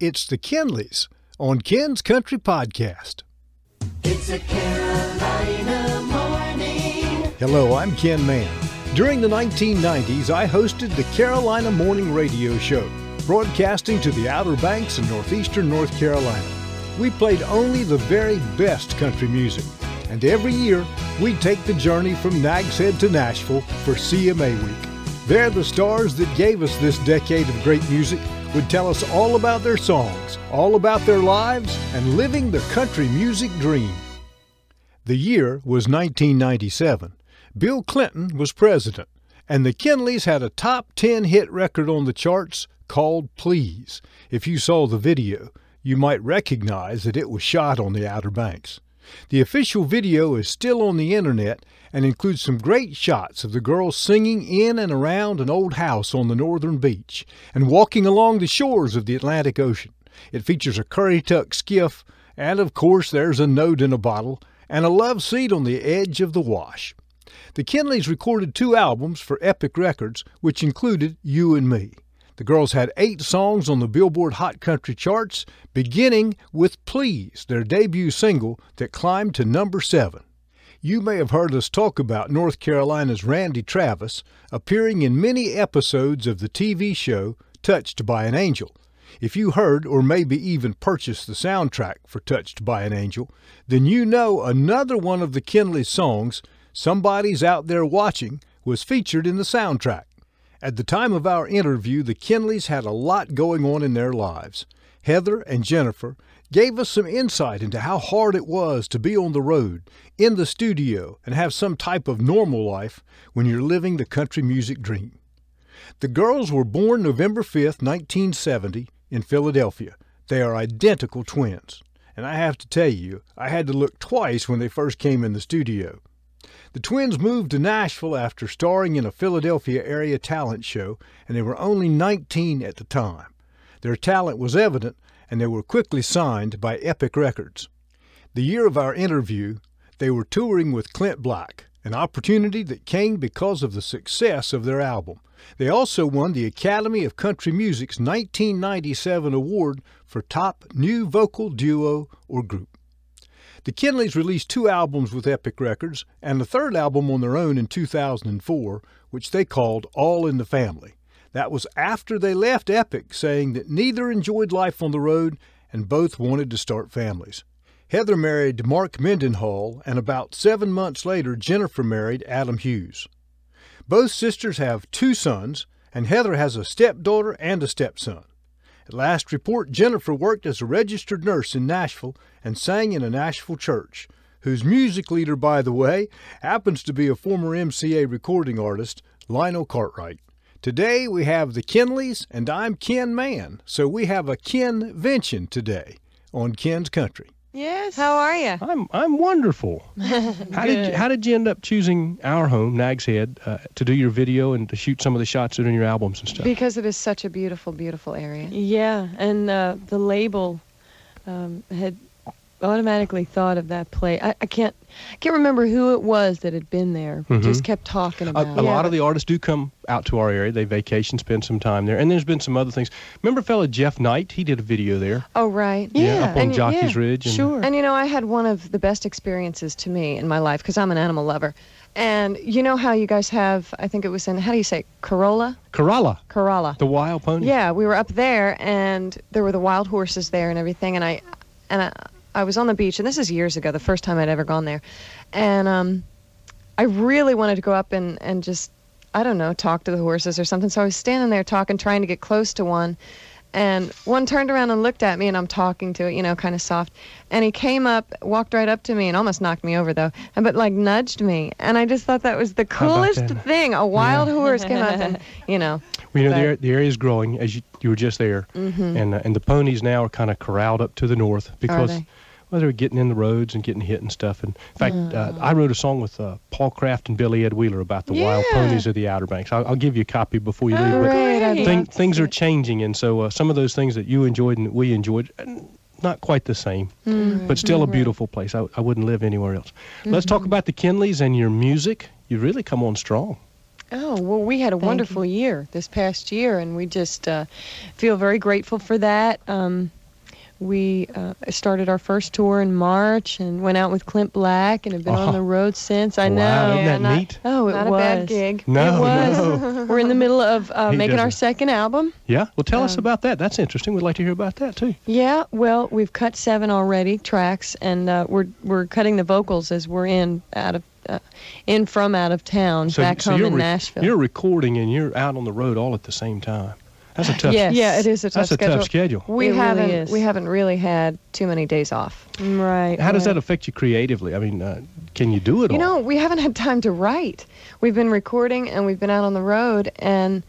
It's the Kinleys on Ken's Country Podcast. It's a Carolina morning. Hello, I'm Ken Mann. During the 1990s, I hosted the Carolina Morning Radio Show, broadcasting to the Outer Banks in northeastern North Carolina. We played only the very best country music, and every year we'd take the journey from Nags Head to Nashville for CMA Week. They're the stars that gave us this decade of great music would tell us all about their songs, all about their lives, and living the country music dream. The year was 1997. Bill Clinton was president, and the Kinleys had a top 10 hit record on the charts called Please. If you saw the video, you might recognize that it was shot on the Outer Banks. The official video is still on the internet and includes some great shots of the girls singing in and around an old house on the northern beach and walking along the shores of the Atlantic Ocean. It features a Currituck skiff, and of course, there's a note in a bottle and a love seat on the edge of the wash. The Kinleys recorded two albums for Epic Records, which included You and Me. The girls had eight songs on the Billboard Hot Country charts, beginning with Please, their debut single that climbed to number seven. You may have heard us talk about North Carolina's Randy Travis appearing in many episodes of the TV show Touched by an Angel. If you heard or maybe even purchased the soundtrack for Touched by an Angel, then you know another one of the Kinley songs, Somebody's Out There Watching, was featured in the soundtrack. At the time of our interview, the Kinleys had a lot going on in their lives. Heather and Jennifer gave us some insight into how hard it was to be on the road, in the studio, and have some type of normal life when you're living the country music dream. The girls were born November 5th, 1970, in Philadelphia. They are identical twins. And I have to tell you, I had to look twice when they first came in the studio. The twins moved to Nashville after starring in a Philadelphia area talent show, and they were only 19 at the time. Their talent was evident, and they were quickly signed by Epic Records. The year of our interview, they were touring with Clint Black, an opportunity that came because of the success of their album. They also won the Academy of Country Music's 1997 award for Top New Vocal Duo or Group. The Kinleys released two albums with Epic Records and a third album on their own in 2004, which they called All in the Family. That was after they left Epic, saying that neither enjoyed life on the road and both wanted to start families. Heather married Mark Mendenhall, and about seven months later, Jennifer married Adam Hughes. Both sisters have two sons, and Heather has a stepdaughter and a stepson. Last report, Jennifer worked as a registered nurse in Nashville and sang in a Nashville church, whose music leader, by the way, happens to be a former MCA recording artist, Lionel Cartwright. Today we have the Kinleys, and I'm Ken Mann, so we have a Kenvention today on Ken's Country. Yes. How are you? I'm I'm wonderful. how did you, how did you end up choosing our home, Nags Head, uh, to do your video and to shoot some of the shots that are in your albums and stuff? Because it is such a beautiful, beautiful area. Yeah, and uh, the label um, had automatically thought of that play. I, I can't I can't remember who it was that had been there. Mhm. Just kept talking A, about a it. lot of the artists do come out to our area. They vacation, spend some time there, and there's been some other things. Remember, fella Jeff Knight? He did a video there. Oh, right. Yeah, up on And- Jockey's yeah, Ridge and- Sure. And you know, I had one of the best experiences to me in my life because I'm an animal lover. And you know how you guys have, I think it was in, how do you say, Corolla? Corolla, Corolla. the wild pony. Yeah, we were up there and there were the wild horses there and everything and I and I, I was on the beach and this is years ago, the first time I'd ever gone there. And um I really wanted to go up and and just I don't know, talk to the horses or something. So I was standing there talking trying to get close to one and one turned around and looked at me and I'm talking to it, you know, kind of soft. And he came up, walked right up to me and almost knocked me over though, and but like nudged me. And I just thought that was the coolest thing. A wild horse came up and, you know, Well, you know, the, But- the area is growing, as you, you were just there. Mhm. And, uh, and the ponies now are kind of corralled up to the north because they? well, they're getting in the roads and getting hit and stuff. And in fact, uh, I wrote a song with uh, Paul Craft and Billy Edd Wheeler about the wild ponies of the Outer Banks. I'll, I'll give you a copy before you leave. but Great, I'd thing, things are changing, and so uh, some of those things that you enjoyed and we enjoyed, uh, not quite the same, but still a beautiful place. I, I wouldn't live anywhere else. Let's talk about the Kinleys and your music. You really come on strong. Oh, well, we had a Thank wonderful year this past year, and we just uh, feel very grateful for that. Um, we uh, started our first tour in March and went out with Clint Black and have been Oh. on the road since. I wow, know. isn't that not- neat? Oh, it Not was. a bad gig. No, it was. no. We're in the middle of uh, making our doesn't. second album. Yeah. Well, tell us Um, about that. That's interesting. We'd like to hear about that too. Yeah, well, we've cut seven already tracks, and uh, we're we're cutting the vocals as we're in out of uh, in from out of town back home in re- Nashville. You're recording and you're out on the road all at the same time. That's a tough. Yes. Yeah, it is a tough That's a schedule. tough schedule. We It haven't is. we haven't really had too many days off. right. How does that affect you creatively? I mean, uh, can you do it all? You all? know, we haven't had time to write. We've been recording and we've been out on the road, and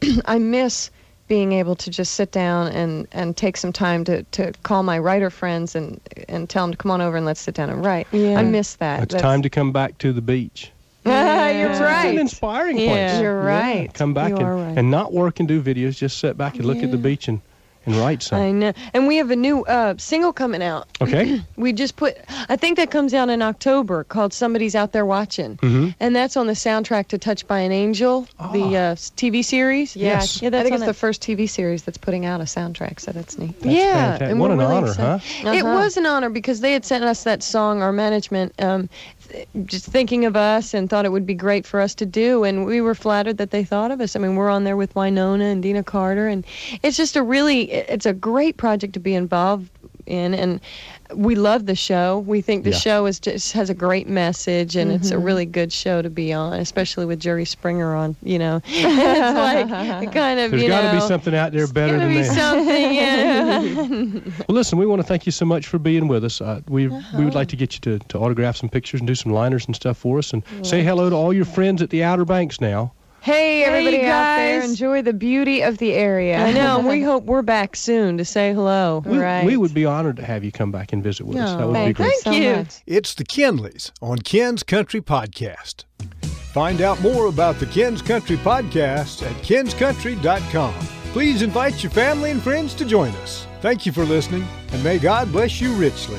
I miss being able to just sit down and, and take some time to, to call my writer friends and and tell them to come on over and let's sit down and write. Yeah. I miss that. it's time to come back to the beach. Ah, You're Yeah. It's an right. inspiring Yeah. place. You're Yeah, right. Come back and, right. and not work and do videos. Just sit back and look at the beach and, and write I know. And we have a new uh, single coming out. Okay. We just put, I think that comes out in October called Somebody's Out There Watching. Mm-hmm. And that's on the soundtrack to Touched by an Angel, the Ah. uh, TV series. Yeah, Yes. Yeah, that's I think on it's it. the first TV series that's putting out a soundtrack, so that's neat. That's yeah. fantastic. And What an really honor, huh? excited. It Uh-huh. was an honor because they had sent us that song, our management, um, th- just thinking of us and thought it would be great for us to do. And we were flattered that they thought of us. I mean, we're on there with Wynonna and Deana Carter. And it's just a really, it's a great project to be involved in. And we love the show. We think the Yeah. show is just has a great message and it's a really good show to be on, especially with Jerry Springer on, you know. it's like kind of, There's you got to be something out there better than be that. something, yeah. Well, listen, we want to thank you so much for being with us. Uh, we we Uh-huh. would like to get you to, to autograph some pictures and do some liners and stuff for us, and say hello to all your friends at the Outer Banks now. Hey, everybody you out there, guys. enjoy the beauty of the area. I know. and we hope we're back soon to say hello. We, Right. we would be honored to have you come back and visit with us. That would be Thank great. you Thank so you. much. It's the Kinleys on Ken's Country Podcast. Find out more about the Ken's Country Podcast at kenscountry.com. Please invite your family and friends to join us. Thank you for listening, and may God bless you richly.